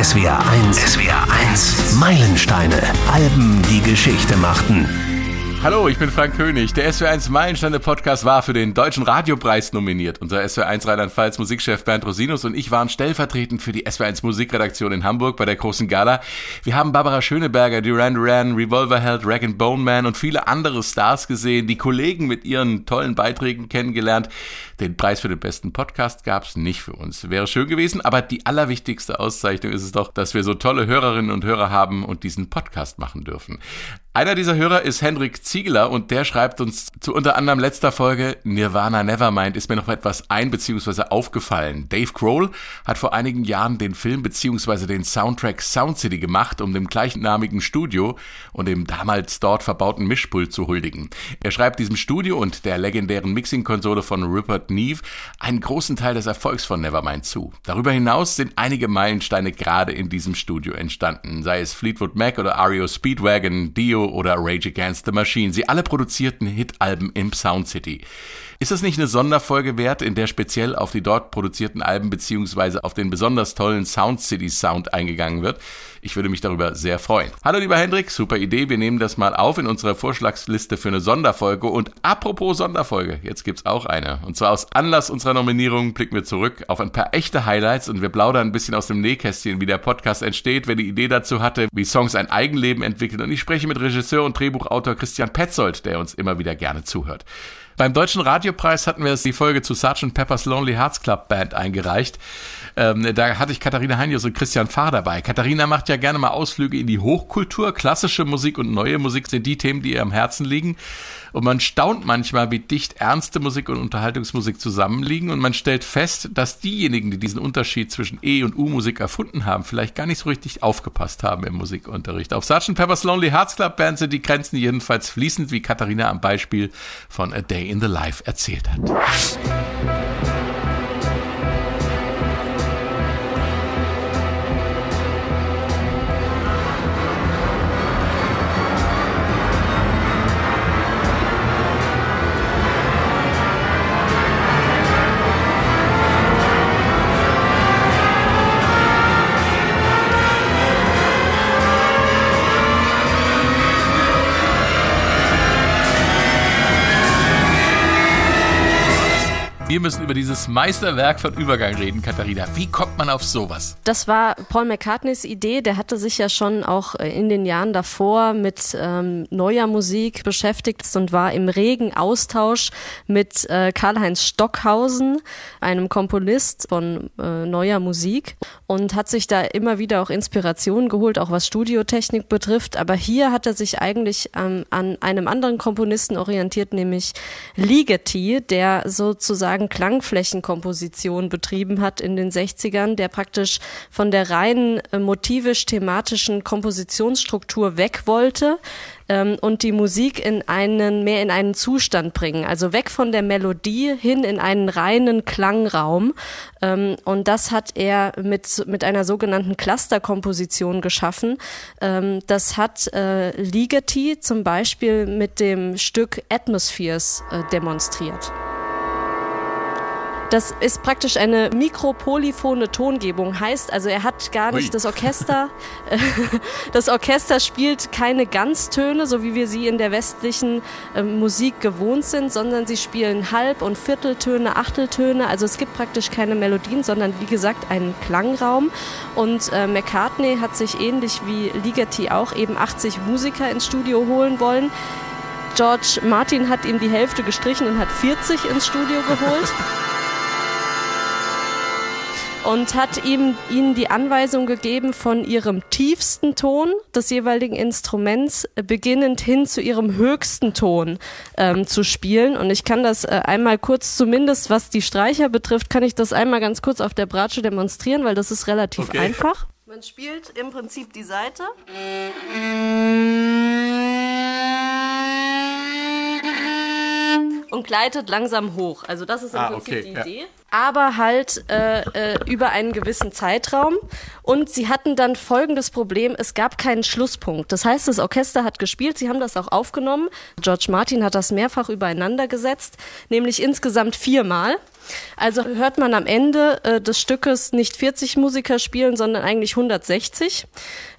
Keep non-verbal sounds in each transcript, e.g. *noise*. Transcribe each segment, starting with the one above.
SWR 1. SWR 1. Meilensteine. Alben, die Geschichte machten. Hallo, ich bin Frank König. Der SW1 Meilensteine Podcast war für den Deutschen Radiopreis nominiert. Unser SW1 Rheinland-Pfalz Musikchef Bernd Rosinus und ich waren stellvertretend für die SW1 Musikredaktion in Hamburg bei der großen Gala. Wir haben Barbara Schöneberger, Duran Duran, Revolverheld, Rag Bone Man und viele andere Stars gesehen, die Kollegen mit ihren tollen Beiträgen kennengelernt. Den Preis für den besten Podcast gab's nicht für uns. Wäre schön gewesen, aber die allerwichtigste Auszeichnung ist es doch, dass wir so tolle Hörerinnen und Hörer haben und diesen Podcast machen dürfen. Einer dieser Hörer ist Hendrik Ziegler und der schreibt uns zu unter anderem letzter Folge Nirvana Nevermind ist mir noch etwas ein- bzw. aufgefallen. Dave Grohl hat vor einigen Jahren den Film bzw. den Soundtrack Sound City gemacht, um dem gleichnamigen Studio und dem damals dort verbauten Mischpult zu huldigen. Er schreibt diesem Studio und der legendären Mixing-Konsole von Rupert Neve einen großen Teil des Erfolgs von Nevermind zu. Darüber hinaus sind einige Meilensteine gerade in diesem Studio entstanden, sei es Fleetwood Mac oder REO Speedwagon, Dio oder Rage Against the Machine. Sie alle produzierten Hitalben im Sound City. Ist das nicht eine Sonderfolge wert, in der speziell auf die dort produzierten Alben beziehungsweise auf den besonders tollen Sound City Sound eingegangen wird? Ich würde mich darüber sehr freuen. Hallo lieber Hendrik, super Idee. Wir nehmen das mal auf in unserer Vorschlagsliste für eine Sonderfolge. Und apropos Sonderfolge, jetzt gibt's auch eine. Und zwar aus Anlass unserer Nominierung blicken wir zurück auf ein paar echte Highlights und wir plaudern ein bisschen aus dem Nähkästchen, wie der Podcast entsteht, wer die Idee dazu hatte, wie Songs ein Eigenleben entwickeln. Und ich spreche mit Regisseur und Drehbuchautor Christian Petzold, der uns immer wieder gerne zuhört. Beim Deutschen Radiopreis hatten wir die Folge zu Sgt. Pepper's Lonely Hearts Club Band eingereicht. Ähm, da hatte ich Katharina Heinjus und Christian Fahr dabei. Katharina macht ja gerne mal Ausflüge in die Hochkultur. Klassische Musik und neue Musik sind die Themen, die ihr am Herzen liegen. Und man staunt manchmal, wie dicht ernste Musik und Unterhaltungsmusik zusammenliegen. Und man stellt fest, dass diejenigen, die diesen Unterschied zwischen E- und U-Musik erfunden haben, vielleicht gar nicht so richtig aufgepasst haben im Musikunterricht. Auf Sgt. Pepper's Lonely Hearts Club Band sind die Grenzen jedenfalls fließend, wie Katharina am Beispiel von A Day in the Life erzählt hat. Wir müssen über dieses Meisterwerk von Übergang reden, Katharina. Wie kommt man auf sowas? Das war Paul McCartneys Idee. Der hatte sich ja schon auch äh, in den Jahren davor mit ähm, neuer Musik beschäftigt und war im regen Austausch mit äh, Karl-Heinz Stockhausen, einem Komponist von äh, neuer Musik und hat sich da immer wieder auch Inspiration geholt, auch was Studiotechnik betrifft. Aber hier hat er sich eigentlich ähm, an einem anderen Komponisten orientiert, nämlich Ligeti, der sozusagen Klangflächenkomposition betrieben hat in den 60ern, der praktisch von der reinen äh, motivisch-thematischen Kompositionsstruktur weg wollte ähm, und die Musik in einen, mehr in einen Zustand bringen. Also weg von der Melodie hin in einen reinen Klangraum. Ähm, und das hat er mit, mit einer sogenannten Clusterkomposition geschaffen. Ähm, das hat äh, Ligeti zum Beispiel mit dem Stück Atmospheres äh, demonstriert. Das ist praktisch eine mikropolyphone Tongebung. Heißt also, er hat gar nicht Ui. das Orchester. *laughs* *laughs* das Orchester spielt keine Ganztöne, so wie wir sie in der westlichen äh, Musik gewohnt sind, sondern sie spielen Halb- und Vierteltöne, Achteltöne. Also es gibt praktisch keine Melodien, sondern wie gesagt einen Klangraum. Und äh, McCartney hat sich ähnlich wie Ligeti auch eben 80 Musiker ins Studio holen wollen. George Martin hat ihm die Hälfte gestrichen und hat 40 ins Studio geholt. *laughs* und hat ihm, ihnen die Anweisung gegeben, von ihrem tiefsten Ton des jeweiligen Instruments beginnend hin zu ihrem höchsten Ton ähm, zu spielen. Und ich kann das äh, einmal kurz, zumindest was die Streicher betrifft, kann ich das einmal ganz kurz auf der Bratsche demonstrieren, weil das ist relativ okay. einfach. Man spielt im Prinzip die Seite und gleitet langsam hoch. Also das ist im ah, Prinzip okay, die Idee. Ja. Aber halt äh, äh, über einen gewissen Zeitraum. Und sie hatten dann folgendes Problem, es gab keinen Schlusspunkt. Das heißt, das Orchester hat gespielt, sie haben das auch aufgenommen. George Martin hat das mehrfach übereinander gesetzt, nämlich insgesamt viermal. Also hört man am Ende äh, des Stückes nicht 40 Musiker spielen, sondern eigentlich 160.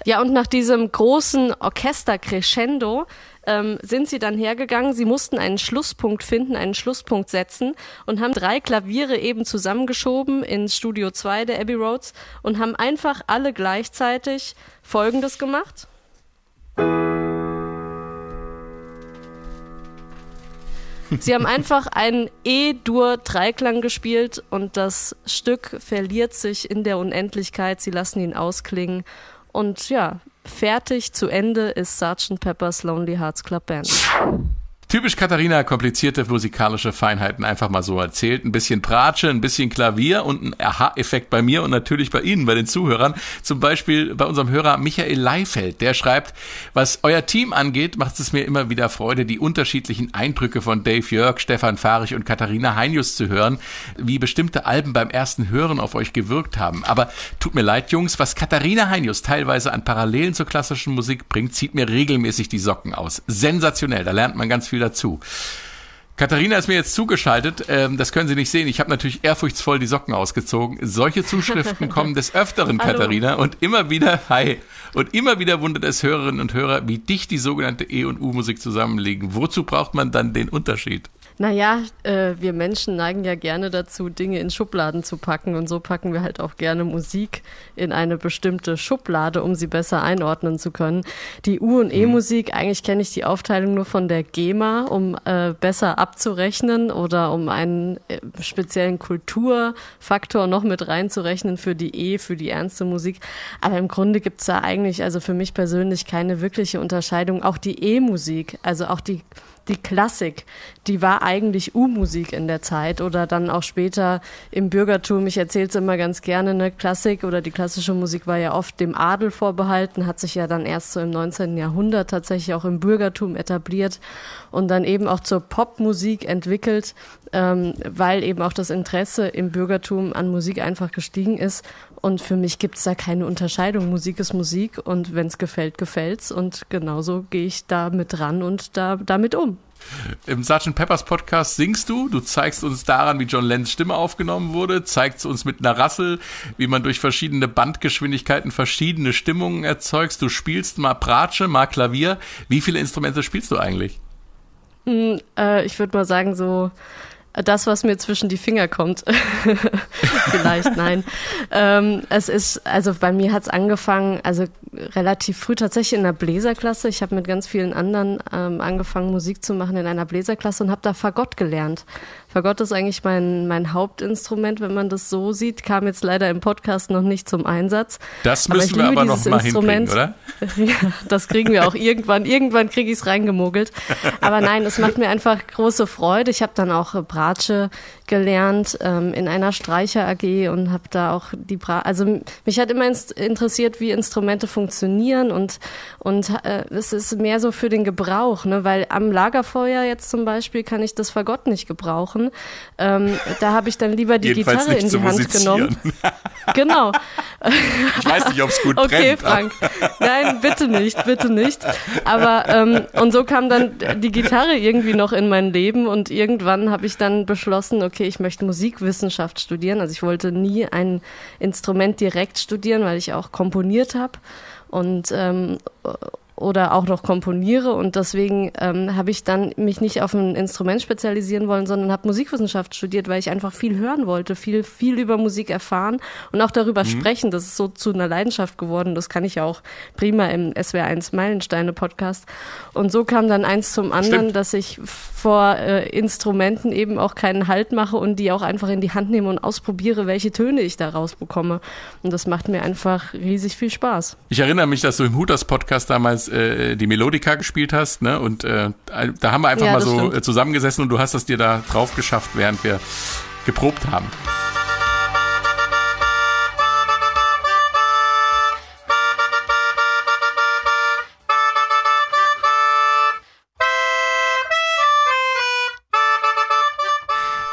Ja, und nach diesem großen Orchester-Crescendo ähm, sind sie dann hergegangen. Sie mussten einen Schlusspunkt finden, einen Schlusspunkt setzen und haben drei Klaviere eben zusammengeschoben ins Studio 2 der Abbey Roads und haben einfach alle gleichzeitig Folgendes gemacht. Sie haben einfach einen E-Dur-Dreiklang gespielt und das Stück verliert sich in der Unendlichkeit. Sie lassen ihn ausklingen und ja, fertig zu Ende ist Sgt. Pepper's Lonely Hearts Club Band. Typisch Katharina, komplizierte musikalische Feinheiten einfach mal so erzählt. Ein bisschen Pratsche, ein bisschen Klavier und ein Aha-Effekt bei mir und natürlich bei Ihnen, bei den Zuhörern. Zum Beispiel bei unserem Hörer Michael Leifeld, der schreibt, was euer Team angeht, macht es mir immer wieder Freude, die unterschiedlichen Eindrücke von Dave Jörg, Stefan Fahrich und Katharina Heinius zu hören, wie bestimmte Alben beim ersten Hören auf euch gewirkt haben. Aber tut mir leid, Jungs, was Katharina Heinius teilweise an Parallelen zur klassischen Musik bringt, zieht mir regelmäßig die Socken aus. Sensationell, da lernt man ganz viel viel dazu. Katharina ist mir jetzt zugeschaltet. Ähm, das können Sie nicht sehen. Ich habe natürlich ehrfurchtsvoll die Socken ausgezogen. Solche Zuschriften *laughs* kommen des Öfteren, Katharina. Und immer wieder, hi, und immer wieder wundert es Hörerinnen und Hörer, wie dicht die sogenannte E- und U-Musik zusammenliegen. Wozu braucht man dann den Unterschied? Naja, äh, wir Menschen neigen ja gerne dazu, Dinge in Schubladen zu packen und so packen wir halt auch gerne Musik in eine bestimmte Schublade, um sie besser einordnen zu können. Die U- und E-Musik, eigentlich kenne ich die Aufteilung nur von der GEMA, um äh, besser abzurechnen oder um einen äh, speziellen Kulturfaktor noch mit reinzurechnen für die E, für die ernste Musik. Aber im Grunde gibt's da eigentlich, also für mich persönlich, keine wirkliche Unterscheidung. Auch die E-Musik, also auch die die Klassik, die war eigentlich U-Musik in der Zeit oder dann auch später im Bürgertum. Ich erzähle es immer ganz gerne, eine Klassik oder die klassische Musik war ja oft dem Adel vorbehalten, hat sich ja dann erst so im 19. Jahrhundert tatsächlich auch im Bürgertum etabliert und dann eben auch zur Popmusik entwickelt, ähm, weil eben auch das Interesse im Bürgertum an Musik einfach gestiegen ist. Und für mich gibt es da keine Unterscheidung. Musik ist Musik und wenn es gefällt, gefällt's. Und genauso gehe ich da mit ran und da damit um. Im Sgt. Peppers Podcast singst du, du zeigst uns daran, wie John Lenns Stimme aufgenommen wurde, zeigst uns mit einer Rassel, wie man durch verschiedene Bandgeschwindigkeiten verschiedene Stimmungen erzeugst. Du spielst mal Pratsche, mal Klavier. Wie viele Instrumente spielst du eigentlich? Hm, äh, ich würde mal sagen, so das, was mir zwischen die Finger kommt. *laughs* Vielleicht, nein. Ähm, es ist, also bei mir hat es angefangen, also relativ früh tatsächlich in der Bläserklasse. Ich habe mit ganz vielen anderen ähm, angefangen, Musik zu machen in einer Bläserklasse und habe da Fagott gelernt. Fagott ist eigentlich mein, mein Hauptinstrument, wenn man das so sieht. Kam jetzt leider im Podcast noch nicht zum Einsatz. Das müssen wir aber noch mal Instrument. oder? *laughs* ja, das kriegen wir auch irgendwann. Irgendwann kriege ich es reingemogelt. Aber nein, es macht mir einfach große Freude. Ich habe dann auch Bratsche gelernt ähm, in einer Streicher AG und habe da auch die Bra also mich hat immer interessiert, wie Instrumente funktionieren und und äh, es ist mehr so für den Gebrauch, ne, weil am Lagerfeuer jetzt zum Beispiel kann ich das Fagott nicht gebrauchen. Ähm, da habe ich dann lieber die Jedenfalls Gitarre in die Hand genommen. genau. Ich weiß nicht, ob es gut *laughs* okay, brennt. Frank. Nein, bitte nicht, bitte nicht. Aber ähm, und so kam dann die Gitarre irgendwie noch in mein Leben und irgendwann habe ich dann beschlossen, okay, ich möchte Musikwissenschaft studieren. Also ich wollte nie ein Instrument direkt studieren, weil ich auch komponiert habe und ähm, oder auch noch komponiere und deswegen ähm, habe ich dann mich nicht auf ein Instrument spezialisieren wollen, sondern habe Musikwissenschaft studiert, weil ich einfach viel hören wollte, viel viel über Musik erfahren und auch darüber mhm. sprechen. Das ist so zu einer Leidenschaft geworden. Das kann ich ja auch prima im SWR1 Meilensteine Podcast. Und so kam dann eins zum anderen, Stimmt. dass ich vor äh, Instrumenten eben auch keinen Halt mache und die auch einfach in die Hand nehme und ausprobiere, welche Töne ich da rausbekomme. Und das macht mir einfach riesig viel Spaß. Ich erinnere mich, dass du im Hutas Podcast damals äh, die Melodika gespielt hast, ne? Und äh, da haben wir einfach ja, mal so stimmt. Äh, zusammengesessen und du hast das dir da drauf geschafft, während wir geprobt haben.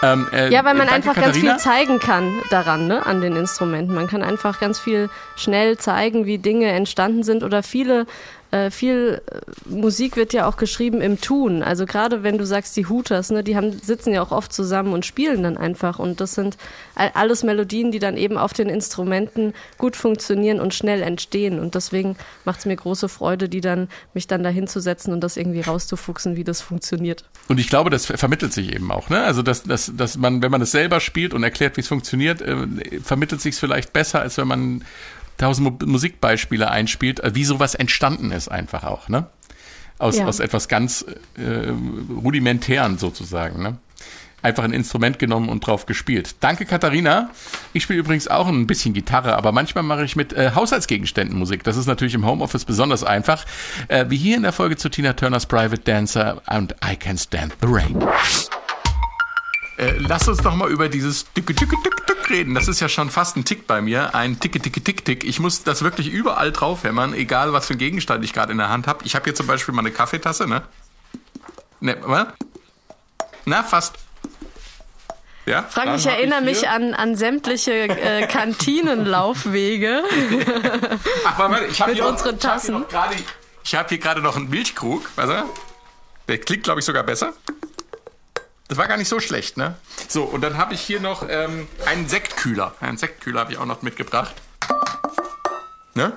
Ähm, äh, ja, weil man einfach Katharina. ganz viel zeigen kann daran, ne, an den Instrumenten. Man kann einfach ganz viel schnell zeigen, wie Dinge entstanden sind oder viele äh, viel äh, Musik wird ja auch geschrieben im Tun. Also gerade wenn du sagst, die Hooters, ne, die haben, sitzen ja auch oft zusammen und spielen dann einfach. Und das sind alles Melodien, die dann eben auf den Instrumenten gut funktionieren und schnell entstehen. Und deswegen macht es mir große Freude, die dann, mich dann dahin zu und das irgendwie rauszufuchsen, wie das funktioniert. Und ich glaube, das vermittelt sich eben auch, ne? Also dass, dass, dass man, wenn man es selber spielt und erklärt, wie es funktioniert, äh, vermittelt sich es vielleicht besser, als wenn man tausend Musikbeispiele einspielt, äh, wie sowas entstanden ist einfach auch, ne? Aus, ja. aus etwas ganz äh, rudimentären sozusagen, ne? Einfach ein Instrument genommen und drauf gespielt. Danke, Katharina. Ich spiele übrigens auch ein bisschen Gitarre, aber manchmal mache ich mit äh, Haushaltsgegenständen Musik. Das ist natürlich im Homeoffice besonders einfach. Äh, wie hier in der Folge zu Tina Turners Private Dancer und I Can Stand the Rain. Äh, lass uns doch mal über dieses Tück, Tück, Tück, Tück reden. Das ist ja schon fast ein Tick bei mir. Ein Ticke, Ticke, Tick, Tick. Ich muss das wirklich überall draufhämmern, egal was für ein Gegenstand ich gerade in der Hand habe. Ich habe hier zum Beispiel mal eine Kaffeetasse, ne? Ne, was? Na, fast. Ja, Frank, ich erinnere ich mich an, an sämtliche äh, *laughs* Kantinenlaufwege. Ach, warte, ich habe hier unseren Tassen. Ich habe hier gerade noch einen Milchkrug, weißt du? Der klingt, glaube ich, sogar besser. Das war gar nicht so schlecht, ne? So, und dann habe ich hier noch ähm, einen Sektkühler. Einen Sektkühler habe ich auch noch mitgebracht. Ne?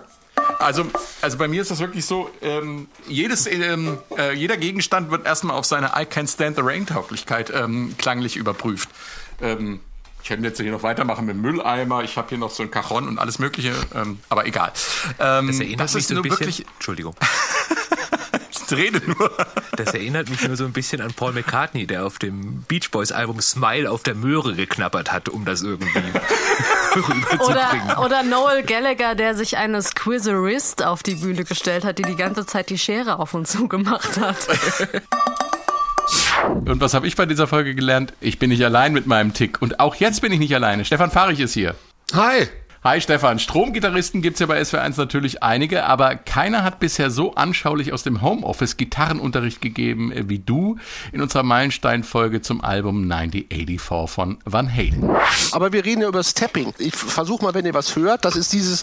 Also, also bei mir ist das wirklich so, ähm, jedes, ähm, äh, jeder Gegenstand wird erstmal auf seine I Can't Stand the Rain-Tauglichkeit ähm, klanglich überprüft. Ähm, ich könnte jetzt hier noch weitermachen mit Mülleimer. Ich habe hier noch so ein Cajon und alles Mögliche, ähm, aber egal. Das erinnert das mich so ein bisschen. Wirklich, Entschuldigung. *laughs* rede nur. Das erinnert mich nur so ein bisschen an Paul McCartney, der auf dem Beach Boys Album Smile auf der Möhre geknappert hat, um das irgendwie *laughs* rüberzubringen. Oder, oder Noel Gallagher, der sich eine Squizerist auf die Bühne gestellt hat, die die ganze Zeit die Schere auf und zu gemacht hat. Und was habe ich bei dieser Folge gelernt? Ich bin nicht allein mit meinem Tick. Und auch jetzt bin ich nicht alleine. Stefan Fahrig ist hier. Hi. Hi Stefan, Stromgitarristen gibt's ja bei SW1 natürlich einige, aber keiner hat bisher so anschaulich aus dem Homeoffice Gitarrenunterricht gegeben äh, wie du in unserer Meilenstein-Folge zum Album 9084 von Van Halen. Aber wir reden ja über Stepping. Ich versuche mal, wenn ihr was hört, das ist dieses...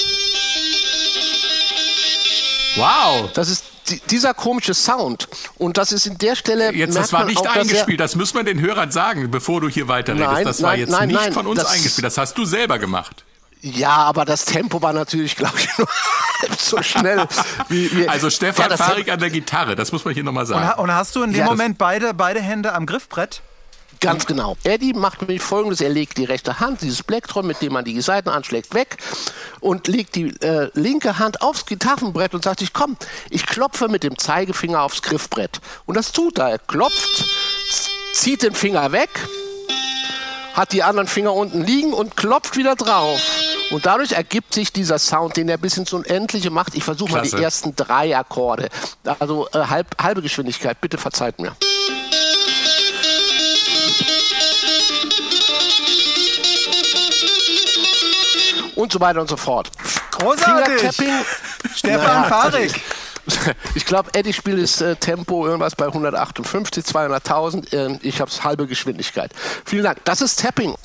Wow! Das ist dieser komische Sound. Und das ist in der Stelle. Jetzt, das war nicht auch, eingespielt. Das muss man den Hörern sagen, bevor du hier weiterredest. Nein, das war nein, jetzt nein, nicht von uns eingespielt. Das hast du selber gemacht. Ja, aber das Tempo war natürlich, glaube ich, *laughs* nur halb so schnell. Wie, wie also Stefan ja, Farik an der Gitarre, das muss man hier nochmal sagen. Und, hast du in dem ja, Moment beide, beide Hände am Griffbrett? Ganz genau. Eddie macht nämlich folgendes: Er legt die rechte Hand, dieses Plektron, mit dem man die Seiten anschlägt, weg und legt die äh, linke Hand aufs Gitarrenbrett und sagt sich: Komm, ich klopfe mit dem Zeigefinger aufs Griffbrett. Und das tut er. Er klopft, zieht den Finger weg, hat die anderen Finger unten liegen und klopft wieder drauf. Und dadurch ergibt sich dieser Sound, den er bis ins Unendliche macht. Ich versuche mal die ersten drei Akkorde. Also äh, halb, halbe Geschwindigkeit, bitte verzeiht mir. Und so weiter und so fort. Großartig! *laughs* Stefan naja, Farik. *laughs* Ich glaube, Eddie spielt das äh, Tempo irgendwas bei 158, 200.000. Äh, ich habe es halbe Geschwindigkeit. Vielen Dank. Das ist Tapping.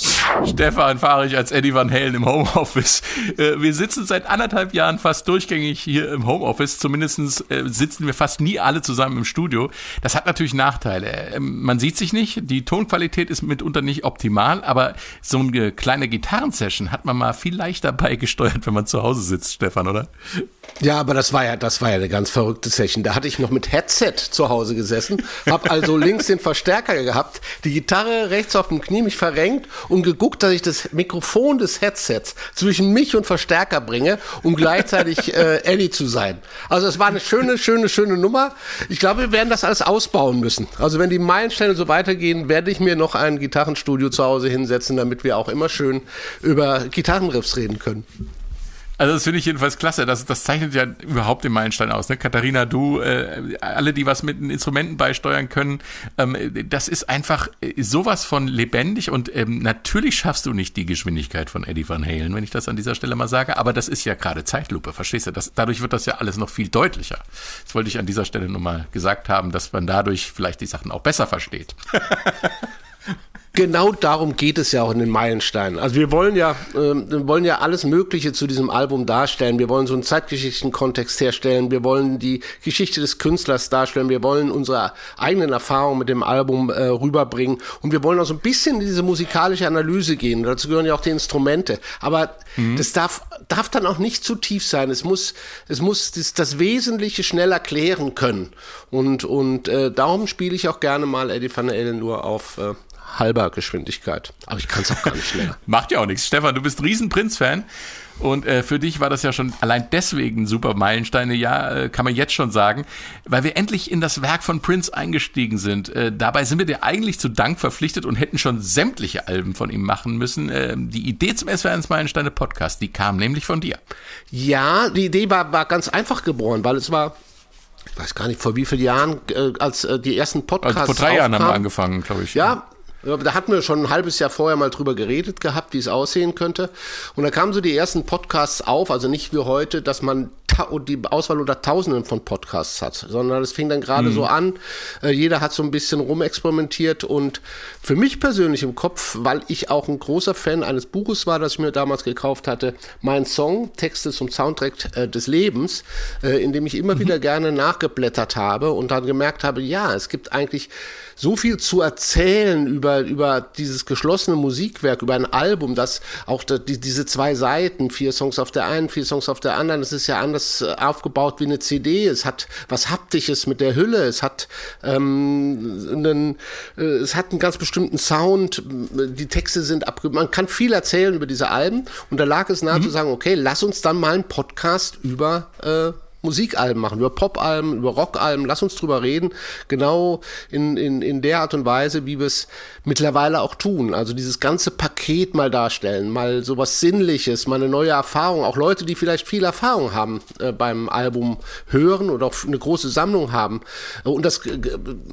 Stefan fahre ich als Eddie Van Halen im Homeoffice. Äh, wir sitzen seit anderthalb Jahren fast durchgängig hier im Homeoffice. Zumindest äh, sitzen wir fast nie alle zusammen im Studio. Das hat natürlich Nachteile. Ähm, man sieht sich nicht, die Tonqualität ist mitunter nicht optimal, aber so eine kleine Gitarrensession hat man mal viel leichter beigesteuert, wenn man zu Hause sitzt, Stefan, oder? Ja, aber das war ja, das war ja eine ganz verrückte Session. Da hatte ich noch mit Headset zu Hause gesessen, habe also links den Verstärker gehabt, die Gitarre rechts auf dem Knie mich verrenkt und geguckt, dass ich das Mikrofon des Headsets zwischen mich und Verstärker bringe, um gleichzeitig äh, Eddie zu sein. Also es war eine schöne, schöne, schöne Nummer. Ich glaube, wir werden das alles ausbauen müssen. Also wenn die Meilensteine so weitergehen, werde ich mir noch ein Gitarrenstudio zu Hause hinsetzen, damit wir auch immer schön über Gitarrenriffs reden können. Also das finde ich jedenfalls klasse. Das, das zeichnet ja überhaupt den Meilenstein aus. Ne? Katharina, du, äh, alle, die was mit den Instrumenten beisteuern können, ähm, das ist einfach äh, sowas von lebendig und ähm, natürlich schaffst du nicht die Geschwindigkeit von Eddie Van Halen, wenn ich das an dieser Stelle mal sage, aber das ist ja gerade Zeitlupe, verstehst du? Das, dadurch wird das ja alles noch viel deutlicher. Das wollte ich an dieser Stelle nur mal gesagt haben, dass man dadurch vielleicht die Sachen auch besser versteht. *laughs* Genau darum geht es ja auch in den Meilensteinen. Also wir wollen ja, äh, wir wollen ja alles Mögliche zu diesem Album darstellen. Wir wollen so einen zeitgeschichtlichen Kontext herstellen. Wir wollen die Geschichte des Künstlers darstellen. Wir wollen unsere eigenen Erfahrungen mit dem Album äh, rüberbringen. Und wir wollen auch so ein bisschen in diese musikalische Analyse gehen. Dazu gehören ja auch die Instrumente. Aber mhm. das darf, darf dann auch nicht zu tief sein. Es muss, es muss das, das Wesentliche schnell erklären können. Und, und äh, darum spiele ich auch gerne mal Eddie van Ellen nur auf äh, halber Geschwindigkeit. Aber ich kann es auch gar nicht schneller. *laughs* Macht ja auch nichts. Stefan, du bist riesen Prinz-Fan. Und äh, für dich war das ja schon allein deswegen super Meilensteine, ja, äh, kann man jetzt schon sagen, weil wir endlich in das Werk von Prince eingestiegen sind. Äh, dabei sind wir dir eigentlich zu Dank verpflichtet und hätten schon sämtliche Alben von ihm machen müssen. Äh, die Idee zum SWR1 Meilensteine Podcast, die kam nämlich von dir. Ja, die Idee war, war ganz einfach geboren, weil es war ich weiß gar nicht, vor wie vielen Jahren, äh, als äh, die ersten Podcasts. Also vor drei Jahren haben wir angefangen, glaube ich. Ja, da hatten wir schon ein halbes Jahr vorher mal drüber geredet gehabt, wie es aussehen könnte. Und da kamen so die ersten Podcasts auf, also nicht wie heute, dass man die Auswahl unter Tausenden von Podcasts hat, sondern es fing dann gerade mhm. so an. Äh, jeder hat so ein bisschen rumexperimentiert und für mich persönlich im Kopf, weil ich auch ein großer Fan eines Buches war, das ich mir damals gekauft hatte, mein Song, Texte zum Soundtrack äh, des Lebens, äh, in dem ich immer mhm. wieder gerne nachgeblättert habe und dann gemerkt habe, ja, es gibt eigentlich so viel zu erzählen über, über dieses geschlossene Musikwerk, über ein Album, das auch die, diese zwei Seiten, vier Songs auf der einen, vier Songs auf der anderen, das ist ja anders äh, aufgebaut wie eine CD. Es hat was Haptisches mit der Hülle, es hat, ähm, einen, äh, es hat einen ganz bestimmten Sound, die Texte sind abge... Man kann viel erzählen über diese Alben und da lag es nahe mhm. zu sagen, okay, lass uns dann mal einen Podcast über äh, Musikalben machen, über Popalben, über Rockalben. Lass uns drüber reden. Genau in, in, in der Art und Weise, wie wir es mittlerweile auch tun. Also dieses ganze Paket mal darstellen, mal sowas Sinnliches, mal eine neue Erfahrung. Auch Leute, die vielleicht viel Erfahrung haben äh, beim Album hören oder auch eine große Sammlung haben. Und das äh,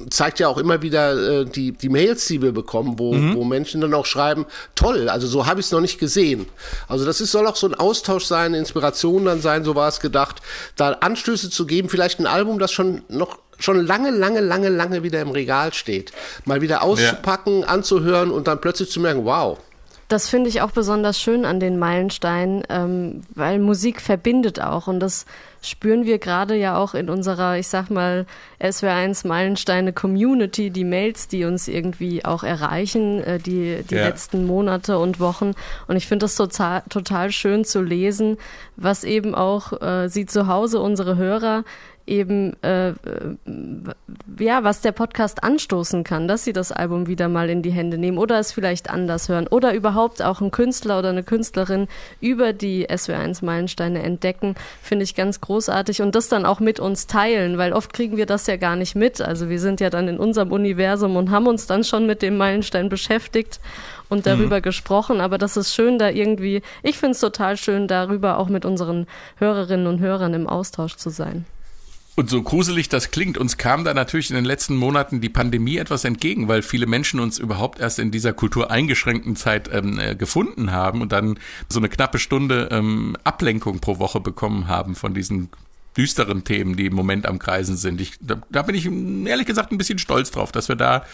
zeigt ja auch immer wieder äh, die, die Mails, die wir bekommen, wo, mhm. wo Menschen dann auch schreiben, toll, also so habe ich es noch nicht gesehen. Also das ist, soll auch so ein Austausch sein, Inspiration dann sein, so war es gedacht. Da Anstöße zu geben, vielleicht ein Album, das schon noch schon lange, lange, lange, lange wieder im Regal steht, mal wieder auszupacken, ja. anzuhören und dann plötzlich zu merken, wow. Das finde ich auch besonders schön an den Meilensteinen, ähm, weil Musik verbindet auch und das spüren wir gerade ja auch in unserer, ich sag mal, SWR1 Meilensteine Community, die Mails, die uns irgendwie auch erreichen, äh, die, die ja. letzten Monate und Wochen. Und ich finde das total, total schön zu lesen, was eben auch äh, sie zu Hause, unsere Hörer, eben, äh, ja, was der Podcast anstoßen kann, dass sie das Album wieder mal in die Hände nehmen oder es vielleicht anders hören oder überhaupt auch ein Künstler oder eine Künstlerin über die SW1 Meilensteine entdecken, finde ich ganz großartig und das dann auch mit uns teilen, weil oft kriegen wir das ja gar nicht mit. Also wir sind ja dann in unserem Universum und haben uns dann schon mit dem Meilenstein beschäftigt und darüber mhm. gesprochen. Aber das ist schön, da irgendwie, ich finde es total schön, darüber auch mit unseren Hörerinnen und Hörern im Austausch zu sein. Und so gruselig das klingt, uns kam da natürlich in den letzten Monaten die Pandemie etwas entgegen, weil viele Menschen uns überhaupt erst in dieser Kultur eingeschränkten Zeit ähm, äh, gefunden haben und dann so eine knappe Stunde ähm, Ablenkung pro Woche bekommen haben von diesen düsteren Themen, die im Moment am Kreisen sind. Ich, da, da bin ich ehrlich gesagt ein bisschen stolz drauf, dass wir da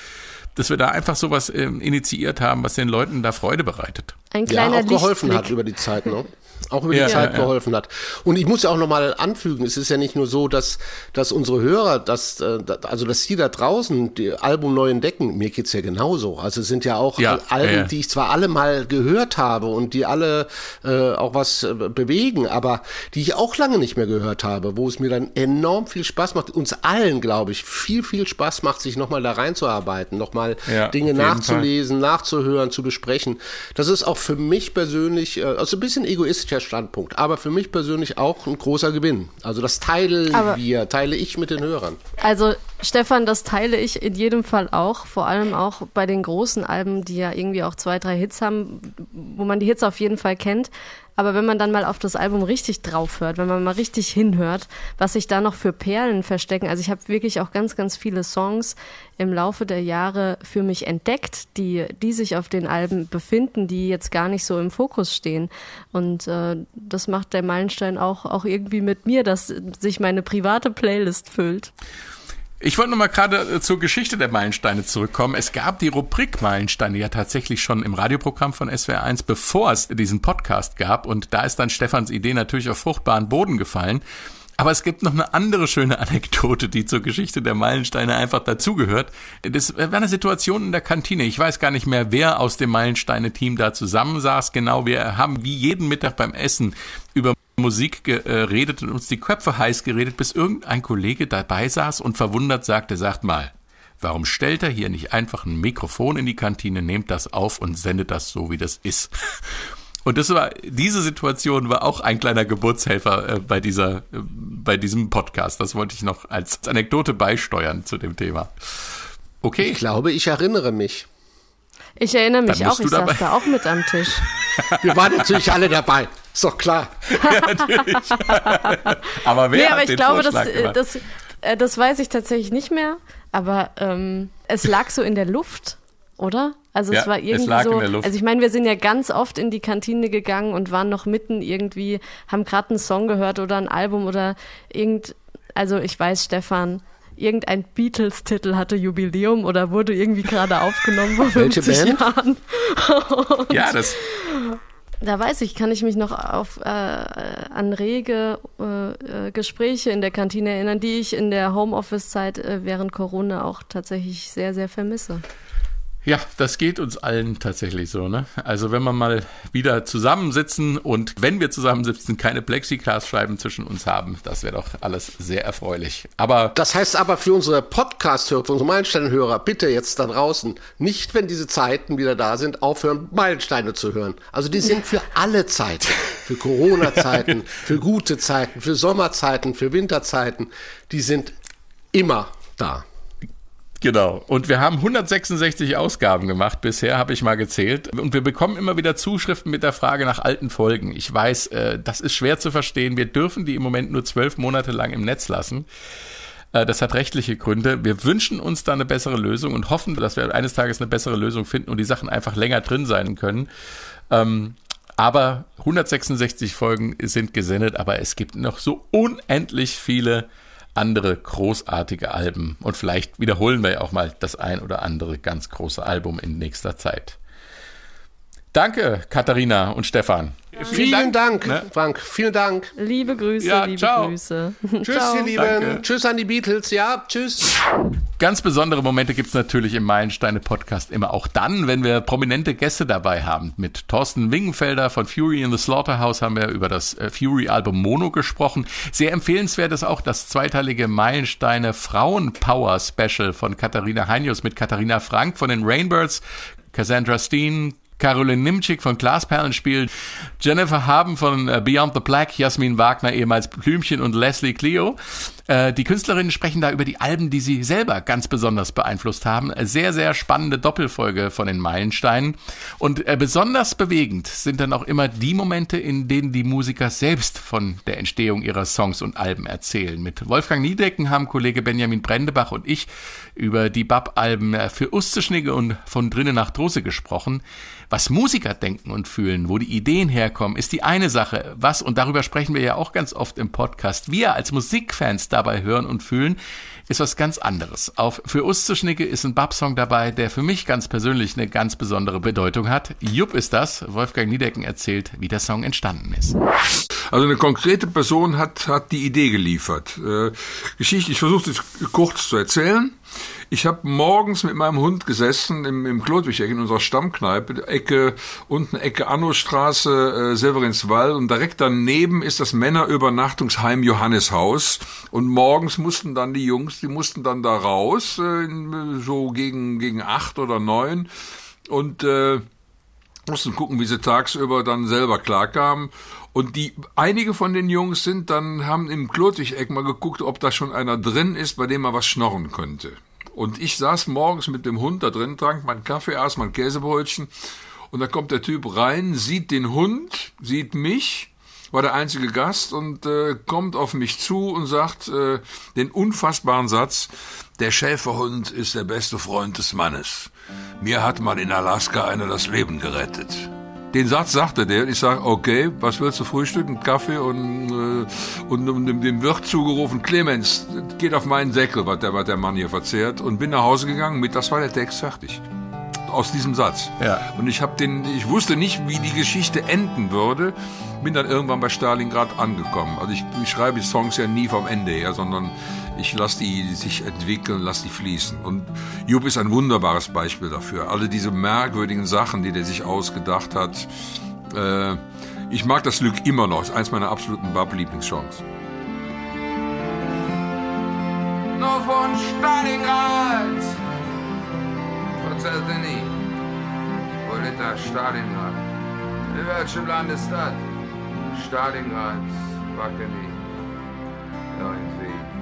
dass wir da einfach sowas ähm, initiiert haben, was den Leuten da Freude bereitet. Ein kleiner ja, auch geholfen Lichtblick. hat über die Zeit, ne? Auch über die ja, Zeit ja, geholfen hat. Und ich muss ja auch nochmal anfügen, es ist ja nicht nur so, dass, dass unsere Hörer, dass, äh, also dass sie da draußen die Album neu entdecken, mir geht's ja genauso. Also es sind ja auch ja, Alben, die ich zwar alle mal gehört habe und die alle äh, auch was äh, bewegen, aber die ich auch lange nicht mehr gehört habe, wo es mir dann enorm viel Spaß macht, uns allen, glaube ich, viel, viel Spaß macht, sich nochmal da reinzuarbeiten, nochmal Dinge nachzulesen, Fall. nachzuhören, zu besprechen. Das ist auch für mich persönlich, äh, also ein bisschen egoistisch persönlicher Standpunkt, aber für mich persönlich auch ein großer Gewinn. Also das teilen wir, teile ich mit den Hörern. Also Stefan, das teile ich in jedem Fall auch, vor allem auch bei den großen Alben, die ja irgendwie auch zwei, drei Hits haben, wo man die Hits auf jeden Fall kennt. Aber wenn man dann mal auf das Album richtig drauf hört, wenn man mal richtig hinhört, was sich da noch für Perlen verstecken. Also ich habe wirklich auch ganz, ganz viele Songs im Laufe der Jahre für mich entdeckt, die, die sich auf den Alben befinden, die jetzt gar nicht so im Fokus stehen. Und äh, das macht der Meilenstein auch, auch irgendwie mit mir, dass sich meine private Playlist füllt. Ich wollte noch mal gerade äh, zur Geschichte der Meilensteine zurückkommen. Es gab die Rubrik Meilensteine ja tatsächlich schon im Radioprogramm von SWR1, bevor es diesen Podcast gab. Und da ist dann Stefans Idee natürlich auf fruchtbaren Boden gefallen. Aber es gibt noch eine andere schöne Anekdote, die zur Geschichte der Meilensteine einfach dazugehört. Das war eine Situation in der Kantine. Ich weiß gar nicht mehr, wer aus dem Meilensteine-Team da zusammensaß. Genau, wir haben wie jeden Mittag beim Essen über Musik geredet und uns die Köpfe heiß geredet, bis irgendein Kollege dabei saß und verwundert sagte, sagt mal, warum stellt er hier nicht einfach ein Mikrofon in die Kantine, nehmt das auf und sendet das so, wie das ist? *laughs* Und das war, diese Situation war auch ein kleiner Geburtshelfer äh, bei dieser, äh, bei diesem Podcast. Das wollte ich noch als Anekdote beisteuern zu dem Thema. Okay. Ich glaube, ich erinnere mich. Ich erinnere mich auch, ich saß da auch mit am Tisch. *laughs* Wir waren natürlich alle dabei. Ist doch klar. *laughs* ja, natürlich. *laughs* aber wer nee, aber hat ich den glaube, Vorschlag das, äh, das, äh, das weiß ich tatsächlich nicht mehr. Aber ähm, es lag so in der Luft, oder? Also Ja, es war es irgendwie lag so. in der Luft. Also ich meine, wir sind ja ganz oft in die Kantine gegangen und waren noch mitten irgendwie, haben gerade einen Song gehört oder ein Album oder irgend. Also ich weiß, Stefan. Irgendein Beatles-Titel hatte Jubiläum oder wurde irgendwie gerade aufgenommen vor Welche 50 Band? Jahren. *laughs* ja, das, Da weiß ich, kann ich mich noch auf, äh, an rege äh, äh, Gespräche in der Kantine erinnern, die ich in der Homeoffice-Zeit äh, während Corona auch tatsächlich sehr, sehr vermisse. Ja, das geht uns allen tatsächlich so, ne? Also wenn wir mal wieder zusammensitzen und wenn wir zusammensitzen, keine Plexiglasscheiben zwischen uns haben, das wäre doch alles sehr erfreulich. Aber Das heißt aber für unsere Podcast-Hörer, für unsere Meilensteine-Hörer, bitte jetzt da draußen, nicht, wenn diese Zeiten wieder da sind, aufhören, Meilensteine zu hören. Also die sind für alle Zeiten. Für Corona-Zeiten, *laughs* für gute Zeiten, für Sommerzeiten, für Winterzeiten. Die sind immer da. Genau. Und wir haben 166 Ausgaben gemacht bisher, habe ich mal gezählt. Und wir bekommen immer wieder Zuschriften mit der Frage nach alten Folgen. Ich weiß, äh, das ist schwer zu verstehen. Wir dürfen die im Moment nur zwölf Monate lang im Netz lassen. Äh, Das hat rechtliche Gründe. Wir wünschen uns da eine bessere Lösung und hoffen, dass wir eines Tages eine bessere Lösung finden und die Sachen einfach länger drin sein können. Ähm, aber 166 Folgen sind gesendet, aber es gibt noch so unendlich viele andere großartige Alben. Und vielleicht wiederholen wir ja auch mal das ein oder andere ganz große Album in nächster Zeit. Danke, Katharina und Stefan. Vielen Dank, ne? Frank. Vielen Dank. Liebe Grüße, Ja, liebe ciao. Grüße. *laughs* Tschüss, Ciao. ihr Lieben. Danke. Tschüss an die Beatles. Ja, tschüss. Ganz besondere Momente gibt's natürlich im Meilensteine-Podcast immer auch dann, wenn wir prominente Gäste dabei haben. Mit Thorsten Wingenfelder von Fury in the Slaughterhouse haben wir über das äh, Fury-Album Mono gesprochen. Sehr empfehlenswert ist auch das zweiteilige Meilensteine Frauenpower-Special von Katharina Heinius mit Katharina Frank von den Rainbirds, Cassandra Steen, Caroline Nimczyk von Glasperlenspiel, Jennifer Haben von äh, Beyond the Black, Jasmin Wagner, ehemals Blümchen und Leslie Clio. Äh, die Künstlerinnen sprechen da über die Alben, die sie selber ganz besonders beeinflusst haben. Sehr, sehr spannende Doppelfolge von den Meilensteinen. Und äh, besonders bewegend sind dann auch immer die Momente, in denen die Musiker selbst von der Entstehung ihrer Songs und Alben erzählen. Mit Wolfgang Niedecken haben Kollege Benjamin Brendebach und ich über die Bab-Alben äh, für Usteschnigge und von drinnen nach Drose gesprochen. Was Musiker denken und fühlen, wo die Ideen herkommen, ist die eine Sache. Was, und darüber sprechen wir ja auch ganz oft im Podcast, wir als Musikfans dabei hören und fühlen, ist was ganz anderes. Auf Für Usteschnigge ist ein Bab-Song dabei, der für mich ganz persönlich eine ganz besondere Bedeutung hat. Jupp ist das. Wolfgang Niedecken erzählt, wie der Song entstanden ist. Also eine konkrete Person hat, hat die Idee geliefert. Äh, Geschichte, ich versuche es kurz zu erzählen. Ich habe morgens mit meinem Hund gesessen im, im Klodwig-Eck in unserer Stammkneipe, Ecke, unten Ecke Annostraße, äh, Severinswall. Und direkt daneben ist das Männerübernachtungsheim Johanneshaus. Und morgens mussten dann die Jungs, die mussten dann da raus, äh, so gegen, gegen acht oder neun. Und äh, mussten gucken, wie sie tagsüber dann selber klarkamen. Und die, einige von den Jungs sind dann, haben im Klotwig-Eck mal geguckt, ob da schon einer drin ist, bei dem man was schnorren könnte. Und ich saß morgens mit dem Hund da drin, trank meinen Kaffee, aß mein Käsebrötchen. Und da kommt der Typ rein, sieht den Hund, sieht mich, war der einzige Gast und äh, kommt auf mich zu und sagt äh, den unfassbaren Satz, der Schäferhund ist der beste Freund des Mannes. Mir hat mal in Alaska einer das Leben gerettet. Den Satz sagte der. Ich sage, okay, was willst du frühstücken? Kaffee und, äh, und, und dem Wirt zugerufen, Clemens, geht auf meinen Säckel, was der, was der Mann hier verzehrt. Und bin nach Hause gegangen mit, das war der Text fertig aus diesem Satz. Ja. Und ich habe den, ich wusste nicht, wie die Geschichte enden würde. Bin dann irgendwann bei Stalingrad angekommen. Also ich, ich schreibe die Songs ja nie vom Ende her, sondern ich lasse die sich entwickeln, lasse die fließen. Und Jupp ist ein wunderbares Beispiel dafür. Alle diese merkwürdigen Sachen, die der sich ausgedacht hat. Äh, ich mag das Glück immer noch. Ist eins meiner absoluten Bab-Lieblingssongs. Noch von Stalingrad liegt da Stalingrad? In welchem Land ist das? Stalingrad, wacke nie. Irgendwie.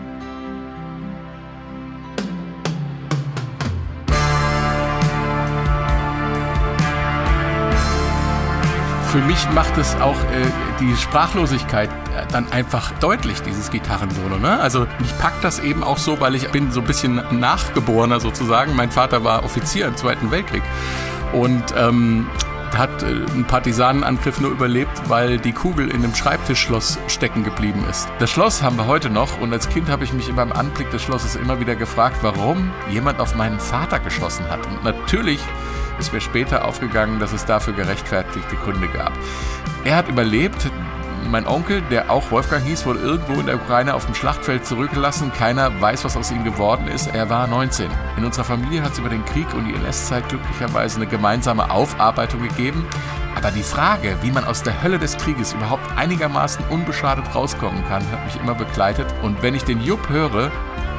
Für mich macht es auch äh, die Sprachlosigkeit äh, dann einfach deutlich, dieses Gitarrensolo. Ne? Also ich pack das eben auch so, weil ich bin so ein bisschen Nachgeborener sozusagen. Mein Vater war Offizier im Zweiten Weltkrieg und ähm, hat äh, einen Partisanenangriff nur überlebt, weil die Kugel in dem Schreibtischschloss stecken geblieben ist. Das Schloss haben wir heute noch und als Kind habe ich mich beim Anblick des Schlosses immer wieder gefragt, warum jemand auf meinen Vater geschossen hat. Und natürlich ist mir später aufgegangen, dass es dafür gerechtfertigte Gründe gab. Er hat überlebt. Mein Onkel, der auch Wolfgang hieß, wurde irgendwo in der Ukraine auf dem Schlachtfeld zurückgelassen. Keiner weiß, was aus ihm geworden ist. Er war 19. In unserer Familie hat es über den Krieg und die NS-Zeit glücklicherweise eine gemeinsame Aufarbeitung gegeben. Aber die Frage, wie man aus der Hölle des Krieges überhaupt einigermaßen unbeschadet rauskommen kann, hat mich immer begleitet. Und wenn ich den Jupp höre,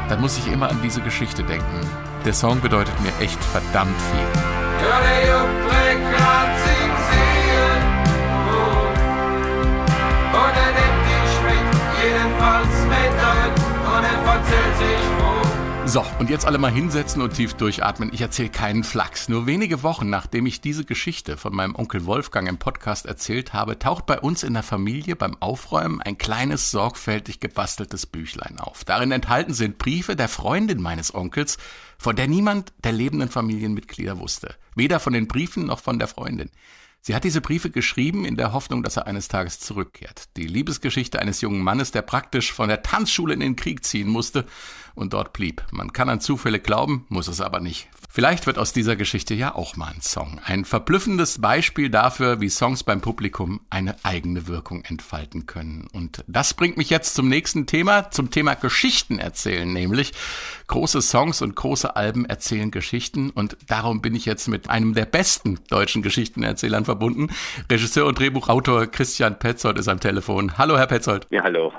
dann muss ich immer an diese Geschichte denken. Der Song bedeutet mir echt verdammt viel. Jedenfalls mit darin. Und er verzählt sich froh. So, und jetzt alle mal hinsetzen und tief durchatmen. Ich erzähle keinen Flachs. Nur wenige Wochen nachdem ich diese Geschichte von meinem Onkel Wolfgang im Podcast erzählt habe, taucht bei uns in der Familie beim Aufräumen ein kleines, sorgfältig gebasteltes Büchlein auf. Darin enthalten sind Briefe der Freundin meines Onkels, von der niemand der lebenden Familienmitglieder wusste. Weder von den Briefen noch von der Freundin. Sie hat diese Briefe geschrieben in der Hoffnung, dass er eines Tages zurückkehrt. Die Liebesgeschichte eines jungen Mannes, der praktisch von der Tanzschule in den Krieg ziehen musste und dort blieb. Man kann an Zufälle glauben, muss es aber nicht. Vielleicht wird aus dieser Geschichte ja auch mal ein Song. Ein verblüffendes Beispiel dafür, wie Songs beim Publikum eine eigene Wirkung entfalten können. Und das bringt mich jetzt zum nächsten Thema, zum Thema Geschichten erzählen, nämlich große Songs und große Alben erzählen Geschichten und darum bin ich jetzt mit einem der besten deutschen Geschichtenerzählern verbunden. Regisseur und Drehbuchautor Christian Petzold ist am Telefon. Hallo, Herr Petzold. Ja, hallo.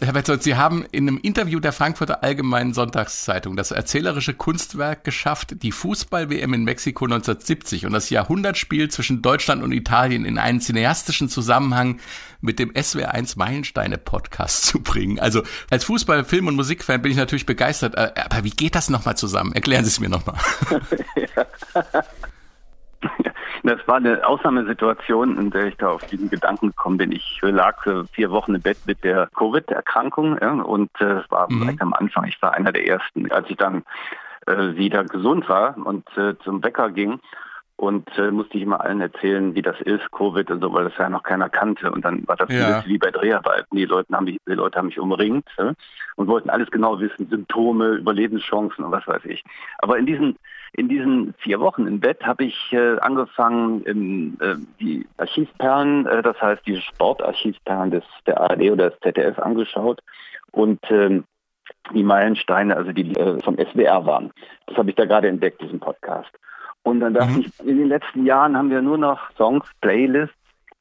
Herr Petzold, Sie haben in einem Interview der Frankfurter Allgemeinen Sonntagszeitung das erzählerische Kunstwerk geschafft, die Fußball-WM in Mexiko 1970 und das Jahrhundertspiel zwischen Deutschland und Italien in einen cineastischen Zusammenhang mit dem SWR1 Meilensteine Podcast zu bringen. Also als Fußball-, Film- und Musikfan bin ich natürlich begeistert, äh, aber wie geht das nochmal zusammen? Erklären Sie es mir nochmal. *laughs* *laughs* Das war eine Ausnahmesituation, in der ich da auf diesen Gedanken gekommen bin. Ich lag vier Wochen im Bett mit der Covid-Erkrankung ja, und äh, es war mhm. am Anfang. Ich war einer der ersten. Als ich dann äh, wieder gesund war und äh, zum Bäcker ging, und äh, musste ich immer allen erzählen, wie das ist, Covid und so, weil das ja noch keiner kannte. Und dann war das ja. wie bei Dreharbeiten. Die Leute haben mich, die Leute haben mich umringt äh, und wollten alles genau wissen, Symptome, Überlebenschancen und was weiß ich. Aber in diesen in diesen vier Wochen im Bett habe ich äh, angefangen, in, äh, die Archivperlen, äh, das heißt die Sportarchivperlen des der ARD oder des ZDF angeschaut und ähm, die Meilensteine, also die äh, vom SWR waren. Das habe ich da gerade entdeckt, diesen Podcast. Und dann dachte mhm. ich, in den letzten Jahren haben wir nur noch Songs, Playlists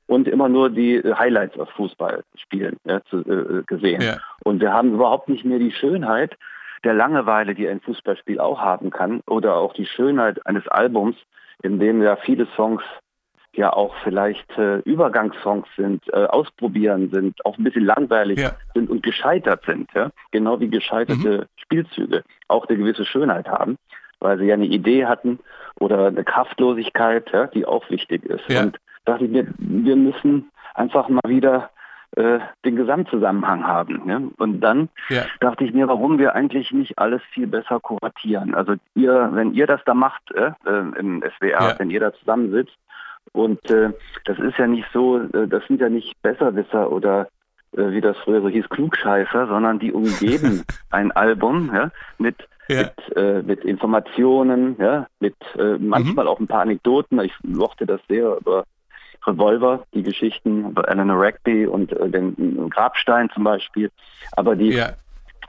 und immer nur die Highlights aus Fußballspielen ja, zu, äh, gesehen. Ja. Und wir haben überhaupt nicht mehr die Schönheit der Langeweile, die ein Fußballspiel auch haben kann, oder auch die Schönheit eines Albums, in dem ja viele Songs ja auch vielleicht äh, Übergangssongs sind, äh, ausprobieren sind, auch ein bisschen langweilig ja. sind und gescheitert sind, ja? genau wie gescheiterte mhm. Spielzüge auch eine gewisse Schönheit haben, weil sie ja eine Idee hatten oder eine Kraftlosigkeit, ja, die auch wichtig ist. Und dachte ich mir, wir müssen einfach mal wieder äh, den Gesamtzusammenhang haben. Ja? Und dann ja. dachte ich mir, warum wir eigentlich nicht alles viel besser kuratieren. Also ihr, wenn ihr das da macht äh, im SWR, ja. wenn ihr da zusammensitzt Und äh, das ist ja nicht so, äh, das sind ja nicht Besserwisser oder äh, wie das früher so hieß, Klugscheißer, sondern die umgeben *laughs* ein Album ja, mit, ja. Mit, äh, mit Informationen, ja, mit äh, manchmal mhm. auch ein paar Anekdoten. Ich mochte das sehr über Revolver, die Geschichten über Eleanor Rugby und äh, den Grabstein zum Beispiel. Aber die, ja.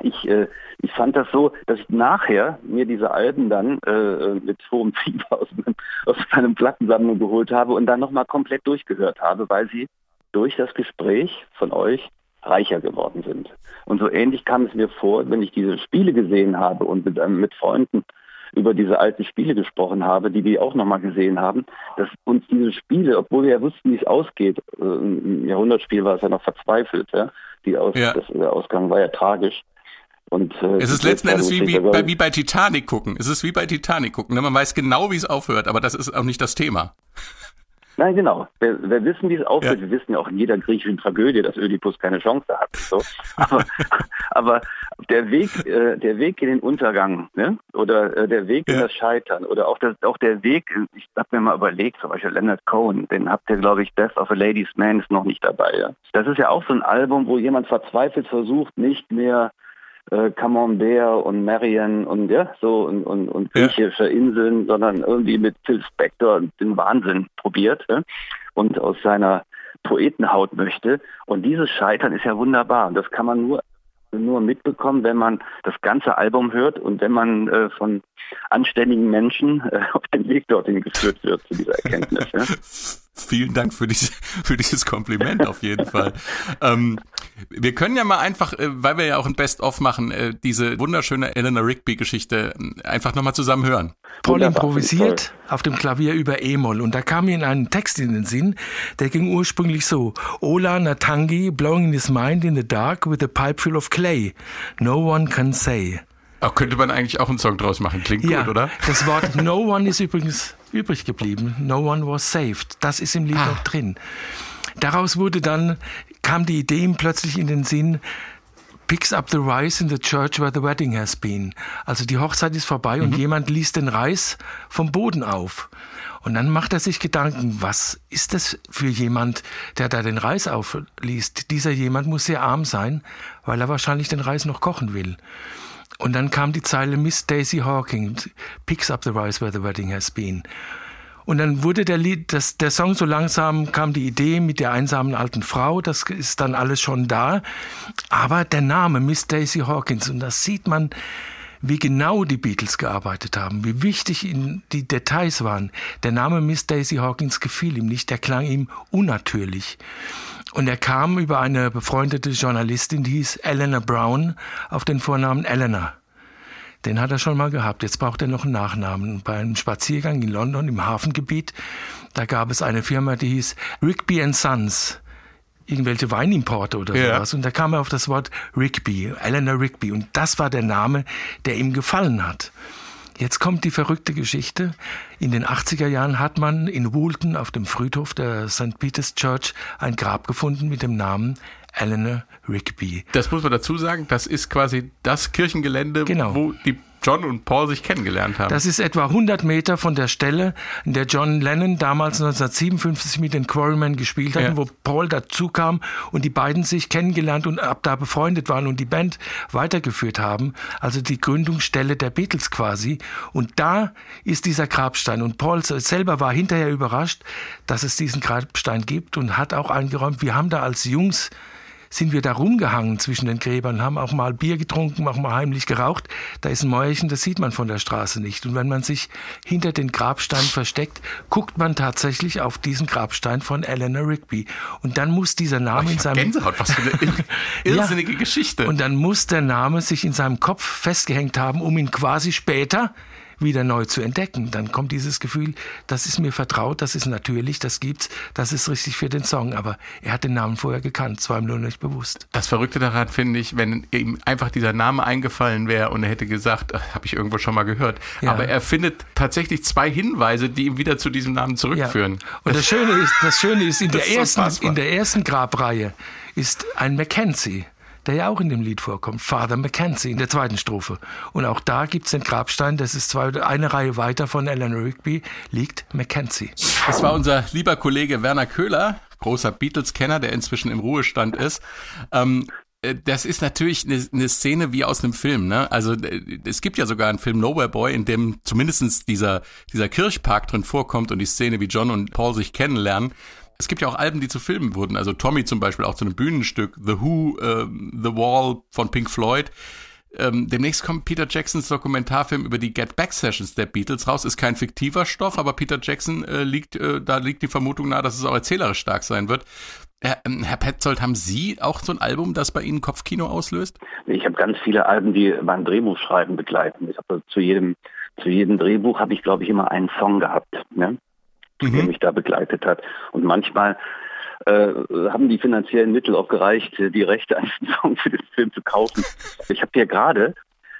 ich, äh, ich fand das so, dass ich nachher mir diese Alben dann äh, mit hohem Fieber *laughs* aus, aus meinem Plattensammlung geholt habe und dann nochmal komplett durchgehört habe, weil sie durch das Gespräch von euch reicher geworden sind. Und so ähnlich kam es mir vor, wenn ich diese Spiele gesehen habe und mit, ähm, mit Freunden über diese alten Spiele gesprochen habe, die wir auch nochmal gesehen haben, dass uns diese Spiele, obwohl wir ja wussten, wie es ausgeht, äh, im Jahrhundertspiel war es ja noch verzweifelt, ja? Die Aus, ja. Das, der Ausgang war ja tragisch. Und, äh, es ist letzten Endes wie, wie, bei, wie bei Titanic gucken. Es ist wie bei Titanic gucken. Ne? Man weiß genau, wie es aufhört, aber das ist auch nicht das Thema. Nein, genau. Wir, wir wissen, wie es aufhört. Ja. Wir wissen ja auch in jeder griechischen Tragödie, dass Ödipus keine Chance hat. So. Aber, *laughs* aber der Weg, äh, der Weg in den Untergang, ne? oder äh, der Weg ja. in das Scheitern, oder auch, das, auch der Weg, ich habe mir mal überlegt, zum Beispiel Leonard Cohen, den habt ihr, glaube ich, Death of a Lady's Man ist noch nicht dabei. Ja? Das ist ja auch so ein Album, wo jemand verzweifelt versucht, nicht mehr äh, Camembert und Marion und ja, so und, und, und griechische ja. Inseln, sondern irgendwie mit Phil Spector den Wahnsinn probiert ja, und aus seiner Poetenhaut möchte. Und dieses Scheitern ist ja wunderbar. Und das kann man nur nur mitbekommen, wenn man das ganze Album hört und wenn man äh, von anständigen Menschen äh, auf den Weg dorthin geführt wird zu dieser Erkenntnis. Ja? *laughs* Vielen Dank für, diese, für dieses Kompliment auf jeden Fall. Ähm, wir können ja mal einfach, äh, weil wir ja auch ein Best-of machen, äh, diese wunderschöne Eleanor Rigby-Geschichte äh, einfach nochmal zusammen hören. Paul improvisiert auf dem Klavier über E-Moll und da kam mir einen Text in den Sinn, der ging ursprünglich so. Ola Natangi blowing his mind in the dark with a pipe full of clay. No one can say. Auch könnte man eigentlich auch einen Song draus machen. Klingt ja, gut, oder? Das Wort No One ist übrigens übrig geblieben. No one was saved. Das ist im Lied ah. auch drin. Daraus wurde dann, kam die Idee ihm plötzlich in den Sinn, picks up the rice in the church where the wedding has been. Also die Hochzeit ist vorbei mhm. und jemand liest den Reis vom Boden auf. Und dann macht er sich Gedanken, was ist das für jemand, der da den Reis aufliest? Dieser jemand muss sehr arm sein, weil er wahrscheinlich den Reis noch kochen will. Und dann kam die Zeile Miss Daisy Hawking picks up the rice where the wedding has been. Und dann wurde der Lied, das, der Song so langsam kam die Idee mit der einsamen alten Frau, das ist dann alles schon da. Aber der Name Miss Daisy Hawkins, und das sieht man, wie genau die Beatles gearbeitet haben, wie wichtig ihnen die Details waren. Der Name Miss Daisy Hawkins gefiel ihm nicht, der klang ihm unnatürlich. Und er kam über eine befreundete Journalistin, die hieß Eleanor Brown, auf den Vornamen Eleanor. Den hat er schon mal gehabt. Jetzt braucht er noch einen Nachnamen. Bei einem Spaziergang in London im Hafengebiet, da gab es eine Firma, die hieß Rigby Sons. Irgendwelche Weinimporte oder ja. sowas. Und da kam er auf das Wort Rigby, Eleanor Rigby. Und das war der Name, der ihm gefallen hat. Jetzt kommt die verrückte Geschichte. In den 80er Jahren hat man in Woolton auf dem Friedhof der St. Peter's Church ein Grab gefunden mit dem Namen Eleanor Rigby. Das muss man dazu sagen, das ist quasi das Kirchengelände, genau. wo die John und Paul sich kennengelernt haben. Das ist etwa 100 Meter von der Stelle, in der John Lennon damals 1957 mit den Quarrymen gespielt hat, ja. wo Paul dazu kam und die beiden sich kennengelernt und ab da befreundet waren und die Band weitergeführt haben. Also die Gründungsstelle der Beatles quasi. Und da ist dieser Grabstein. Und Paul selber war hinterher überrascht, dass es diesen Grabstein gibt und hat auch eingeräumt, wir haben da als Jungs sind wir da rumgehangen zwischen den Gräbern, haben auch mal Bier getrunken, auch mal heimlich geraucht. Da ist ein Mäuerchen, das sieht man von der Straße nicht. Und wenn man sich hinter den Grabstein versteckt, guckt man tatsächlich auf diesen Grabstein von Eleanor Rigby. Und dann muss dieser Name oh, in seinem Gänsehaut, was für eine *laughs* irrsinnige ja. Geschichte. Und dann muss der Name sich in seinem Kopf festgehängt haben, um ihn quasi später wieder neu zu entdecken. Dann kommt dieses Gefühl, das ist mir vertraut, das ist natürlich, das gibt's, das ist richtig für den Song. Aber er hat den Namen vorher gekannt, zwar ihm nur nicht bewusst. Das Verrückte daran finde ich, wenn ihm einfach dieser Name eingefallen wäre und er hätte gesagt, habe ich irgendwo schon mal gehört. Ja. Aber er findet tatsächlich zwei Hinweise, die ihm wieder zu diesem Namen zurückführen. Ja. Und das Schöne ist, das Schöne ist, in der ersten, in der ersten Grabreihe ist ein Mackenzie der ja auch in dem Lied vorkommt, Father Mackenzie in der zweiten Strophe. Und auch da gibt es den Grabstein, das ist zwei, eine Reihe weiter von Eleanor Rigby, liegt Mackenzie. Das war unser lieber Kollege Werner Köhler, großer Beatles-Kenner, der inzwischen im Ruhestand ist. Ähm, äh, das ist natürlich eine, eine Szene wie aus einem Film. Ne? Also äh, es gibt ja sogar einen Film Nowhere Boy, in dem zumindestens dieser, dieser Kirchpark drin vorkommt und die Szene, wie John und Paul sich kennenlernen. Es gibt ja auch Alben, die zu Filmen wurden. Also Tommy zum Beispiel auch zu einem Bühnenstück. The Who, äh, The Wall von Pink Floyd. Ähm, demnächst kommt Peter Jacksons Dokumentarfilm über die Get Back Sessions der Beatles raus. Ist kein fiktiver Stoff, aber Peter Jackson äh, liegt, äh, da liegt die Vermutung nahe, dass es auch erzählerisch stark sein wird. Herr, ähm, Herr Petzold, haben Sie auch so ein Album, das bei Ihnen Kopfkino auslöst? Ich habe ganz viele Alben, die beim Drehbuchschreiben begleiten. Ich habe zu jedem, zu jedem Drehbuch habe ich, glaube ich, immer einen Song gehabt, ne? Mhm. der mich da begleitet hat. Und manchmal äh, haben die finanziellen Mittel auch gereicht, die Rechte an den *laughs* Song für den Film zu kaufen. Ich habe hier gerade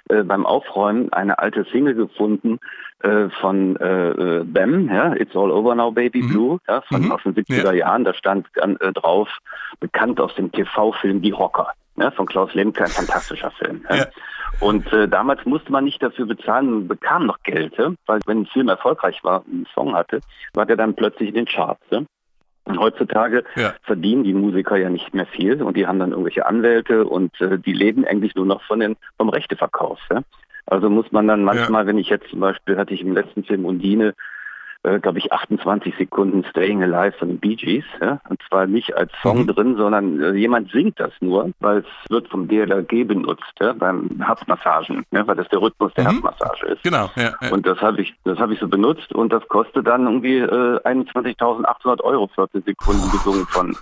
äh, beim Aufräumen eine alte Single gefunden äh, von äh, äh, Bam, ja, It's All Over Now Baby mhm. Blue, ja, von mhm. aus den 70er ja. Jahren. Da stand äh, drauf, bekannt aus dem TV-Film Die Rocker, ja, von Klaus Lemke, ein fantastischer Film. Ja. Und äh, damals musste man nicht dafür bezahlen, bekam noch Geld, ja? weil wenn ein Film erfolgreich war, einen Song hatte, war der dann plötzlich in den Charts. Ja? Und heutzutage ja. verdienen die Musiker ja nicht mehr viel und die haben dann irgendwelche Anwälte und äh, die leben eigentlich nur noch von den, vom Rechteverkauf. Also muss man dann manchmal, wenn ich jetzt zum Beispiel hatte ich im letzten Film Undine äh, glaube ich, 28 Sekunden Staying Alive von den Bee Gees. Ja? Und zwar nicht als Song mhm. drin, sondern äh, jemand singt das nur, weil es wird vom DLRG benutzt, ja? beim Herzmassagen, ja? weil das der Rhythmus der mhm. Herzmassage ist. Genau. Ja, ja. Und das habe ich, das habe ich so benutzt und das kostet dann irgendwie äh, 21.800 Euro 14 Sekunden gesungen von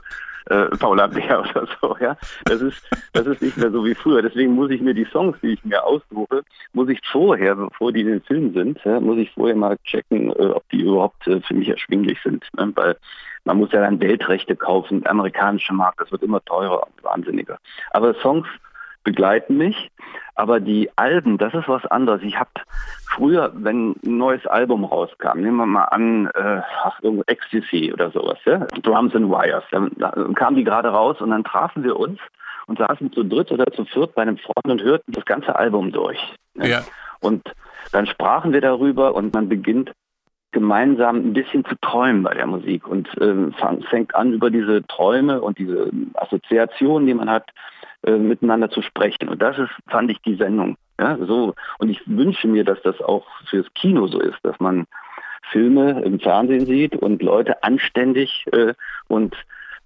äh, Paula Bär oder so. Ja, das ist das ist nicht mehr so wie früher. Deswegen muss ich mir die Songs, die ich mir aussuche, muss ich vorher, bevor die in den Film sind, ja, muss ich vorher mal checken, äh, ob die überhaupt äh, für mich erschwinglich sind, ne? weil man muss ja dann Weltrechte kaufen, amerikanische Markt, das wird immer teurer und wahnsinniger. Aber Songs begleiten mich. Aber die Alben, das ist was anderes. Ich habe früher, wenn ein neues Album rauskam, nehmen wir mal an, äh, ach, Ecstasy oder sowas, ja? Drums and Wires, dann, dann kamen die gerade raus und dann trafen wir uns und saßen zu dritt oder zu viert bei einem Freund und hörten das ganze Album durch. Ne? Ja. Und dann sprachen wir darüber und man beginnt gemeinsam ein bisschen zu träumen bei der Musik und äh, fängt an, über diese Träume und diese Assoziationen, die man hat, äh, miteinander zu sprechen. Und das ist, fand ich, die Sendung. Ja, so. Und ich wünsche mir, dass das auch fürs Kino so ist, dass man Filme im Fernsehen sieht und Leute anständig äh, und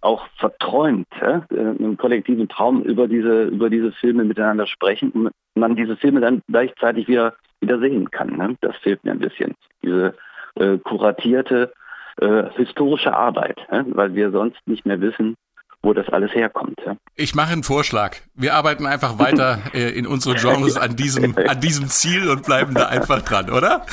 auch verträumt, ja, äh, im kollektiven Traum über diese, über diese Filme miteinander sprechen und man diese Filme dann gleichzeitig wieder, wieder sehen kann. Ne? Das fehlt mir ein bisschen. Diese äh, kuratierte äh, historische Arbeit, ja? weil wir sonst nicht mehr wissen, wo das alles herkommt. Ja. Ich mache einen Vorschlag. Wir arbeiten einfach weiter äh, in unseren Genres an diesem, an diesem Ziel und bleiben da einfach dran, oder?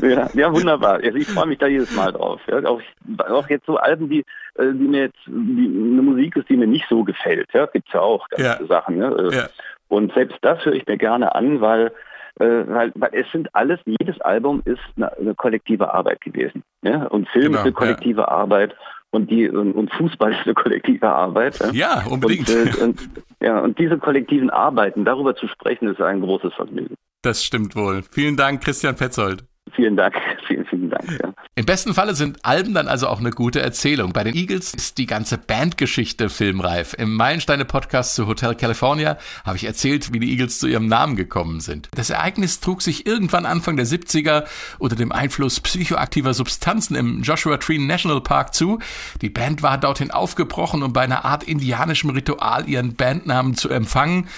Ja, ja wunderbar. Also ich freue mich da jedes Mal drauf. Ja. Auch, auch jetzt so Alben, die, äh, die mir jetzt die, eine Musik ist, die mir nicht so gefällt. Ja, gibt's ja auch ganz ja. Sachen. Ne? Ja. Und selbst das höre ich mir gerne an, weil weil, weil es sind alles, jedes Album ist eine, eine kollektive Arbeit gewesen. Ja? Und Film genau, ist eine kollektive ja. Arbeit und die und, Fußball *laughs* ist eine kollektive Arbeit. Ja, ja unbedingt. Und, äh, und, ja, und diese kollektiven Arbeiten, darüber zu sprechen, ist ein großes Vergnügen. Das stimmt wohl. Vielen Dank, Christian Petzold. Vielen Dank, *laughs* vielen, vielen Dank. Ja. Im besten Falle sind Alben dann also auch eine gute Erzählung. Bei den Eagles ist die ganze Bandgeschichte filmreif. Im Meilensteine-Podcast zu Hotel California habe ich erzählt, wie die Eagles zu ihrem Namen gekommen sind. Das Ereignis trug sich irgendwann Anfang der 70er unter dem Einfluss psychoaktiver Substanzen im Joshua Tree National Park zu. Die Band war dorthin aufgebrochen, um bei einer Art indianischem Ritual ihren Bandnamen zu empfangen.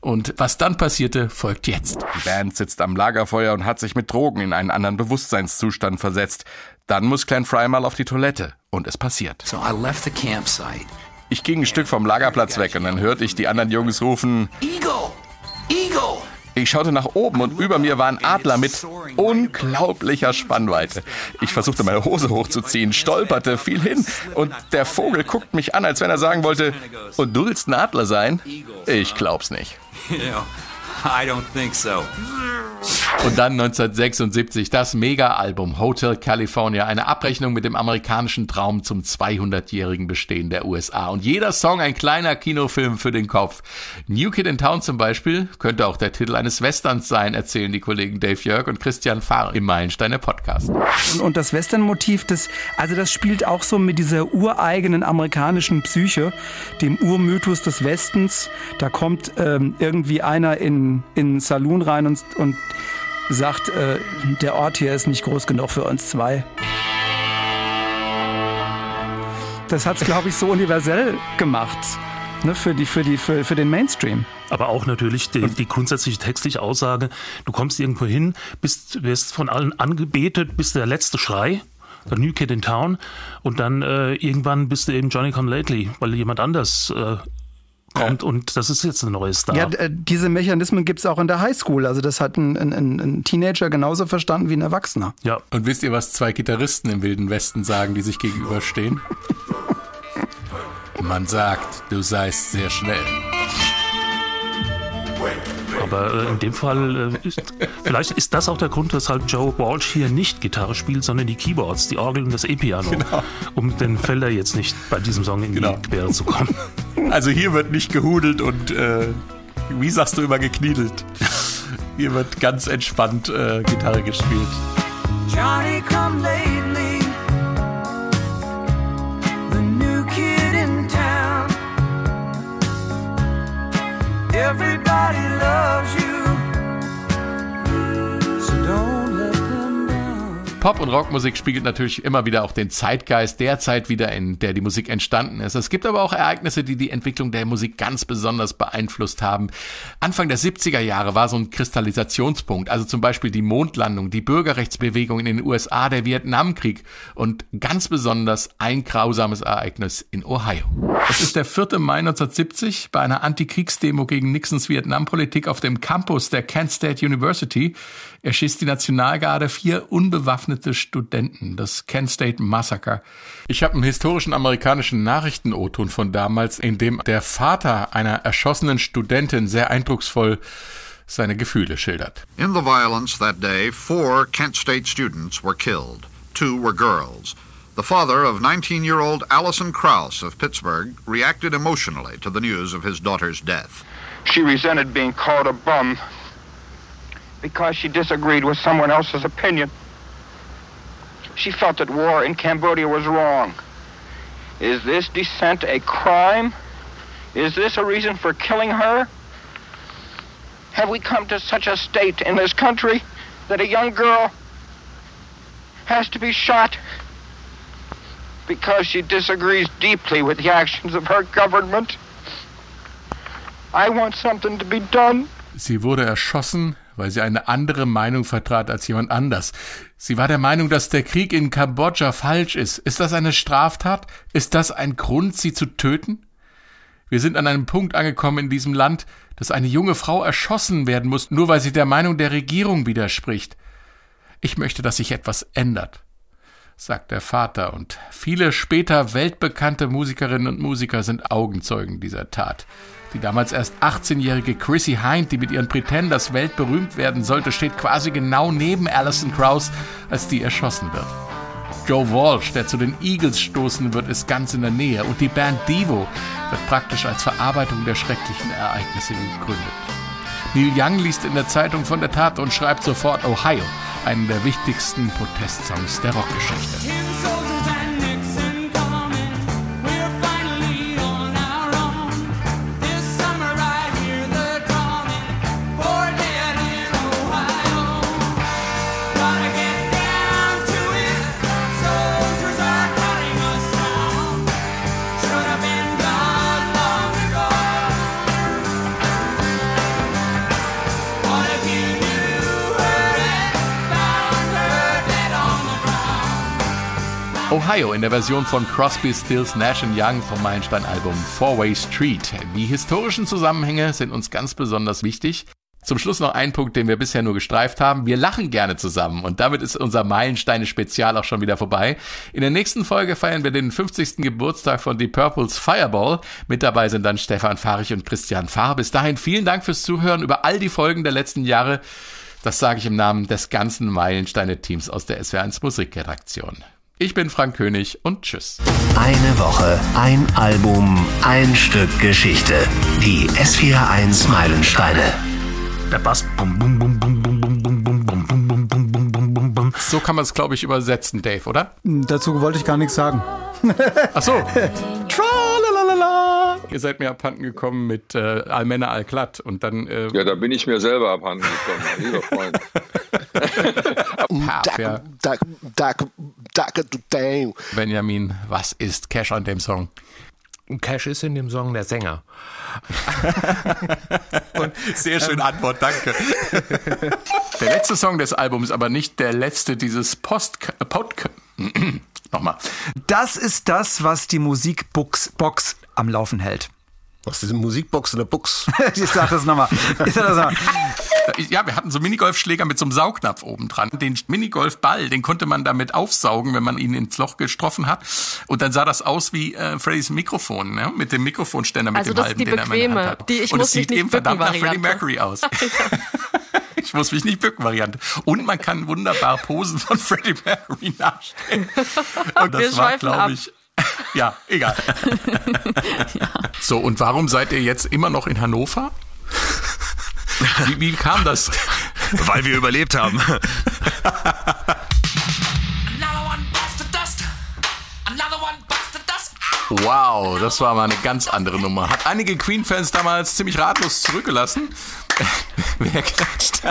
Und was dann passierte, folgt jetzt. Die Band sitzt am Lagerfeuer und hat sich mit Drogen in einen anderen Bewusstseinszustand versetzt. Dann muss Clan Fry mal auf die Toilette. Und es passiert. So I left the campsite. Ich ging ein Stück vom Lagerplatz weg und dann hörte ich die anderen Jungs rufen: Eagle! Eagle! Ich schaute nach oben und über mir war ein Adler mit unglaublicher Spannweite. Ich versuchte meine Hose hochzuziehen, stolperte, fiel hin und der Vogel guckt mich an, als wenn er sagen wollte, und du willst ein Adler sein? Ich glaub's nicht. *laughs* I don't think so. Und dann 1976 das Mega-Album Hotel California, eine Abrechnung mit dem amerikanischen Traum zum 200-jährigen Bestehen der USA. Und jeder Song ein kleiner Kinofilm für den Kopf. New Kid in Town zum Beispiel könnte auch der Titel eines Westerns sein, erzählen die Kollegen Dave Jörg und Christian Fahr im Meilensteine Podcast. Und, und das Western-Motiv, das, also das spielt auch so mit dieser ureigenen amerikanischen Psyche, dem Urmythos des Westens. Da kommt ähm, irgendwie einer in, in einen Saloon rein und, und sagt, äh, der Ort hier ist nicht groß genug für uns zwei. Das hat es, glaube ich, so universell gemacht. Ne, für, die, für, die, für, für den Mainstream. Aber auch natürlich die, die grundsätzliche textliche Aussage, du kommst irgendwo hin, bist, wirst von allen angebetet, bist der letzte Schrei, der New Kid in Town und dann äh, irgendwann bist du eben Johnny Come Lately, weil jemand anders äh, kommt und das ist jetzt ein neues Star. Ja, äh, diese Mechanismen gibt es auch in der Highschool. Also das hat ein, ein, ein, Teenager genauso verstanden wie ein Erwachsener. Ja. Und wisst ihr, was zwei Gitarristen im Wilden Westen sagen, die sich gegenüberstehen? *laughs* Man sagt, du seist sehr schnell. Aber äh, in dem Fall, äh, ist, vielleicht ist das auch der Grund, weshalb Joe Walsh hier nicht Gitarre spielt, sondern die Keyboards, die Orgel und das E-Piano, genau. um den Felder jetzt nicht bei diesem Song in genau. die Quere zu kommen. *laughs* Also hier wird nicht gehudelt und, äh, wie sagst du immer, gekniedelt. Hier wird ganz entspannt äh, Gitarre gespielt. Johnny, come lately. Everybody loves you. Pop- und Rockmusik spiegelt natürlich immer wieder auch den Zeitgeist der Zeit wieder, in der die Musik entstanden ist. Es gibt aber auch Ereignisse, die die Entwicklung der Musik ganz besonders beeinflusst haben. Anfang der 70er Jahre war so ein Kristallisationspunkt, also zum Beispiel die Mondlandung, die Bürgerrechtsbewegung in den USA, der Vietnamkrieg und ganz besonders ein grausames Ereignis in Ohio. Es ist der 4. Mai 1970 bei einer Antikriegsdemo gegen Nixons Vietnampolitik auf dem Campus der Kent State University erschießt die Nationalgarde vier unbewaffnete Studenten, das Kent State Massacre. Ich habe einen historischen amerikanischen Nachrichten-O-Ton von damals, in dem der Vater einer erschossenen Studentin sehr eindrucksvoll seine Gefühle schildert. In the violence that day, four Kent State students were killed. Two were girls. The father of 19-year-old Allison Krauss of Pittsburgh reacted emotionally to the news of his daughter's death. She resented being called a bum because she disagreed with someone else's opinion. She felt that war in Cambodia was wrong. Is this dissent a crime? Is this a reason for killing her? Have we come to such a state in this country that a young girl has to be shot because she disagrees deeply with the actions of her government? I want something to be done. Sie wurde erschossen weil sie eine andere Meinung vertrat als jemand anders. Sie war der Meinung, dass der Krieg in Kambodscha falsch ist. Ist das eine Straftat? Ist das ein Grund, sie zu töten? Wir sind an einem Punkt angekommen in diesem Land, dass eine junge Frau erschossen werden muss, nur weil sie der Meinung der Regierung widerspricht. Ich möchte, dass sich etwas ändert, sagt der Vater, und viele später weltbekannte Musikerinnen und Musiker sind Augenzeugen dieser Tat. Die damals erst 18-jährige Chrissy Hind, die mit ihren Pretenders weltberühmt werden sollte, steht quasi genau neben Alison Krauss, als die erschossen wird. Joe Walsh, der zu den Eagles stoßen wird, ist ganz in der Nähe und die Band Devo wird praktisch als Verarbeitung der schrecklichen Ereignisse gegründet. Neil Young liest in der Zeitung von der Tat und schreibt sofort Ohio, einen der wichtigsten Protestsongs der Rockgeschichte. Ohio in der Version von Crosby, Stills, Nash Young vom Meilenstein-Album Four Way Street. Die historischen Zusammenhänge sind uns ganz besonders wichtig. Zum Schluss noch ein Punkt, den wir bisher nur gestreift haben. Wir lachen gerne zusammen und damit ist unser Meilensteine-Spezial auch schon wieder vorbei. In der nächsten Folge feiern wir den 50. Geburtstag von Deep Purples Fireball. Mit dabei sind dann Stefan Fahrich und Christian Fahr. Bis dahin vielen Dank fürs Zuhören über all die Folgen der letzten Jahre. Das sage ich im Namen des ganzen Meilensteine-Teams aus der SWR1 Musikredaktion. Ich bin Frank König und tschüss. Eine Woche, ein Album, ein Stück Geschichte. Die S41 Meilensteine. Der Bass. Bum, bum, bum, bum, bum, bum, bum, bum, bum, bum, bum, bum, bum, bum, bum, bum. So kann man es, glaube ich, übersetzen, Dave, oder? Dazu wollte ich gar nichts sagen. Ach so. Tralalala. Ihr seid mir abhanden gekommen mit äh, Almena Alklat und dann. Äh, Ja, da bin ich mir selber abhanden gekommen, lieber Freund. *laughs* Benjamin, was ist Cash an dem Song? Cash ist in dem Song der Sänger. *laughs* Sehr schöne Antwort, danke. Der letzte Song des Albums, aber nicht der letzte dieses Post Pod *clears throat* Nochmal. Das ist das, was die Musikbox Box am Laufen hält. Was ist eine Musikbox in der Box? Ich sag das nochmal. Ich sag das nochmal. Ja, wir hatten so Minigolfschläger mit so einem Saugnapf oben dran. Den Minigolfball, den konnte man damit aufsaugen, wenn man ihn ins Loch getroffen hat. Und dann sah das aus wie äh, Freddys Mikrofon, ne? mit dem Mikrofonständer, mit Also dem das ist halben, die den er in der bequeme, Hand hat. die ich Und muss es mich sieht nicht eben verdammt nach bücken Freddie. Mercury aus. *laughs* Ich muss mich nicht bücken, Variante. Und man kann wunderbar Posen von Freddie Mercury nachstellen. *laughs* Und Wir das war, glaube ich, *laughs* ja, egal. *laughs* So, und warum seid ihr jetzt immer noch in Hannover? *laughs* Wie, wie kam das? Weil wir überlebt haben. Wow, das war mal eine ganz andere Nummer. Hat einige Queen-Fans damals ziemlich ratlos zurückgelassen. *laughs* Wer klatscht? *laughs*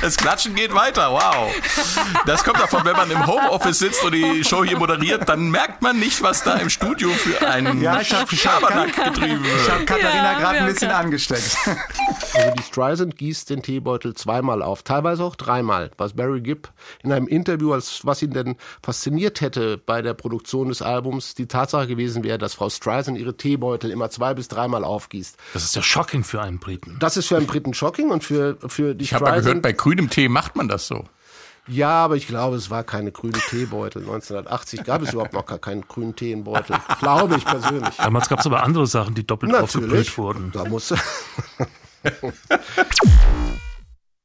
Das Klatschen geht weiter, wow. Das kommt davon, wenn man im Homeoffice sitzt und die Show hier moderiert, dann merkt man nicht, was da im Studio für ein Ja, ich hab- Schabernack getrieben Ich habe wird. Katharina Ja, gerade ein bisschen haben- angesteckt. *laughs* Also die Streisand gießt den Teebeutel zweimal auf, teilweise auch dreimal. Was Barry Gibb in einem Interview, als was ihn denn fasziniert hätte bei der Produktion des Albums, die Tatsache gewesen wäre, dass Frau Streisand ihre Teebeutel immer zwei bis dreimal aufgießt. Das ist ja shocking für einen Briten. Das ist für einen Briten shocking und für, für die Ich habe mal gehört, bei grünem Tee macht man das so. Ja, aber ich glaube, es war keine grüne Teebeutel. 1980 gab es überhaupt noch gar keinen grünen Teenbeutel. *laughs* glaube ich persönlich. Damals gab es aber andere Sachen, die doppelt Natürlich. aufgebrüht wurden. Da muss *laughs* *laughs*